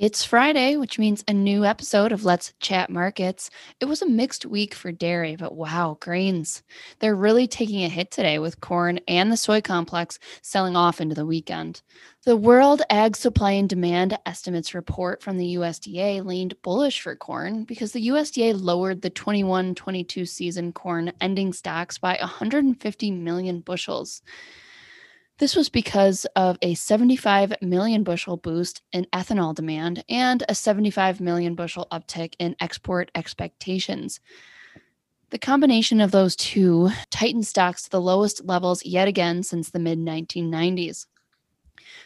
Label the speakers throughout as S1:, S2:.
S1: It's Friday, which means a new episode of Let's Chat Markets. It was a mixed week for dairy, but wow, grains. They're really taking a hit today with corn and the soy complex selling off into the weekend. The World Ag Supply and Demand Estimates report from the USDA leaned bullish for corn because the USDA lowered the 21 22 season corn ending stocks by 150 million bushels. This was because of a 75 million bushel boost in ethanol demand and a 75 million bushel uptick in export expectations. The combination of those two tightened stocks to the lowest levels yet again since the mid 1990s.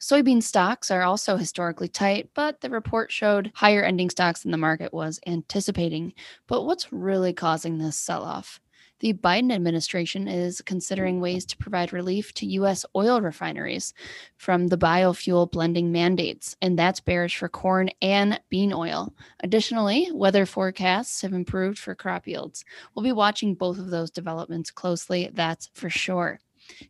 S1: Soybean stocks are also historically tight, but the report showed higher ending stocks than the market was anticipating. But what's really causing this sell off? The Biden administration is considering ways to provide relief to U.S. oil refineries from the biofuel blending mandates, and that's bearish for corn and bean oil. Additionally, weather forecasts have improved for crop yields. We'll be watching both of those developments closely, that's for sure.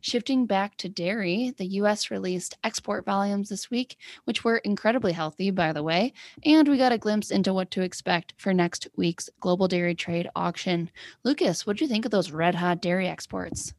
S1: Shifting back to dairy, the US released export volumes this week, which were incredibly healthy, by the way, and we got a glimpse into what to expect for next week's global dairy trade auction. Lucas, what do you think of those red hot dairy exports?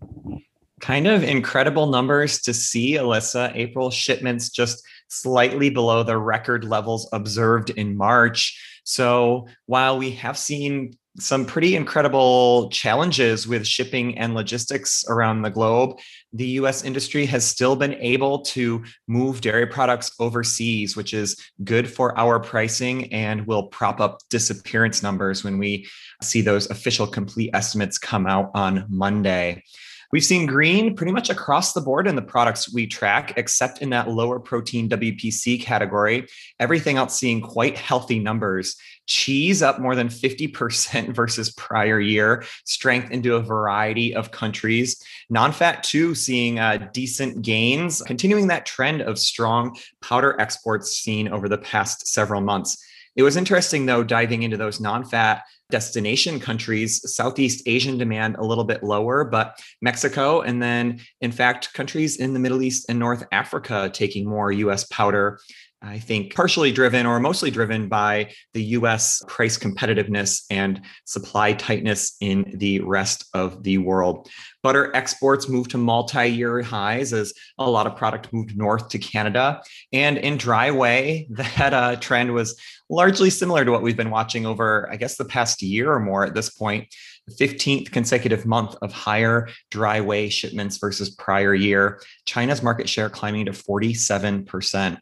S2: Kind of incredible numbers to see, Alyssa. April shipments just slightly below the record levels observed in March. So while we have seen some pretty incredible challenges with shipping and logistics around the globe. The US industry has still been able to move dairy products overseas, which is good for our pricing and will prop up disappearance numbers when we see those official complete estimates come out on Monday. We've seen green pretty much across the board in the products we track, except in that lower protein WPC category. Everything else seeing quite healthy numbers. Cheese up more than 50% versus prior year, strength into a variety of countries. Non fat, too, seeing uh, decent gains, continuing that trend of strong powder exports seen over the past several months. It was interesting, though, diving into those non fat destination countries, Southeast Asian demand a little bit lower, but Mexico, and then, in fact, countries in the Middle East and North Africa taking more US powder. I think partially driven or mostly driven by the US price competitiveness and supply tightness in the rest of the world. Butter exports moved to multi year highs as a lot of product moved north to Canada. And in dry whey, that uh, trend was largely similar to what we've been watching over, I guess, the past year or more at this point. 15th consecutive month of higher dry whey shipments versus prior year. China's market share climbing to 47%.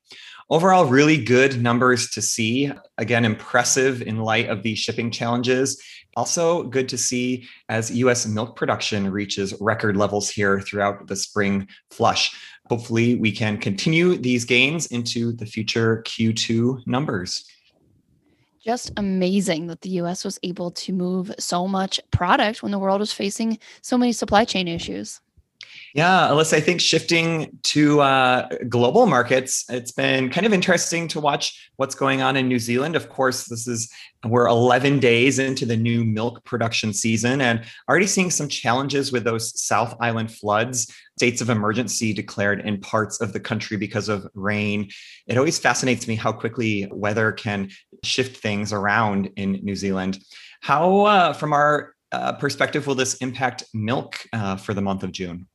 S2: Overall, really good numbers to see. Again, impressive in light of the shipping challenges. Also, good to see as US milk production reaches record levels here throughout the spring flush. Hopefully, we can continue these gains into the future Q2 numbers
S1: just amazing that the US was able to move so much product when the world was facing so many supply chain issues.
S2: Yeah, Alyssa, I think shifting to uh, global markets, it's been kind of interesting to watch what's going on in New Zealand. Of course, this is we're 11 days into the new milk production season and already seeing some challenges with those South Island floods, states of emergency declared in parts of the country because of rain. It always fascinates me how quickly weather can shift things around in New Zealand. How, uh, from our uh, perspective, will this impact milk uh, for the month of June?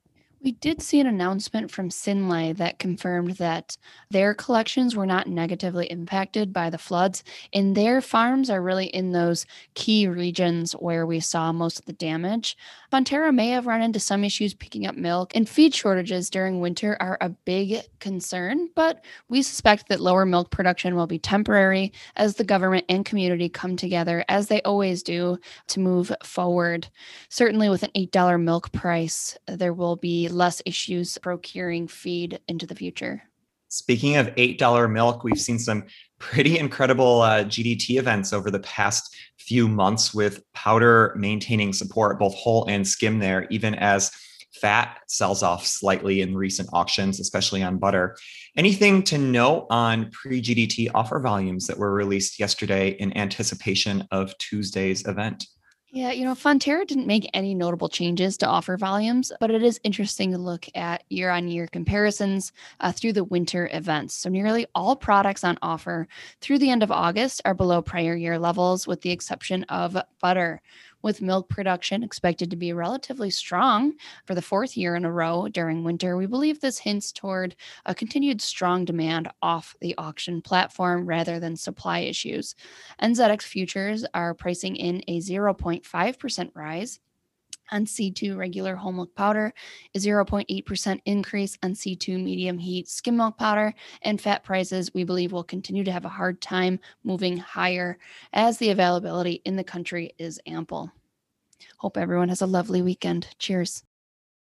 S1: We did see an announcement from Synlait that confirmed that their collections were not negatively impacted by the floods, and their farms are really in those key regions where we saw most of the damage. Fonterra may have run into some issues picking up milk, and feed shortages during winter are a big concern, but we suspect that lower milk production will be temporary as the government and community come together, as they always do, to move forward. Certainly, with an $8 milk price, there will be less issues procuring feed into the future.
S2: Speaking of $8 milk, we've seen some pretty incredible uh, GDT events over the past few months with powder maintaining support, both whole and skim there, even as fat sells off slightly in recent auctions, especially on butter. Anything to note on pre GDT offer volumes that were released yesterday in anticipation of Tuesday's event?
S1: Yeah, you know, Fonterra didn't make any notable changes to offer volumes, but it is interesting to look at year on year comparisons uh, through the winter events. So, nearly all products on offer through the end of August are below prior year levels, with the exception of butter, with milk production expected to be relatively strong for the fourth year in a row during winter, we believe this hints toward a continued strong demand off the auction platform rather than supply issues. NZX futures are pricing in a 0.5% rise on C2 regular whole milk powder, a 0.8% increase on C2 medium heat skim milk powder, and fat prices we believe will continue to have a hard time moving higher as the availability in the country is ample. Hope everyone has a lovely weekend. Cheers.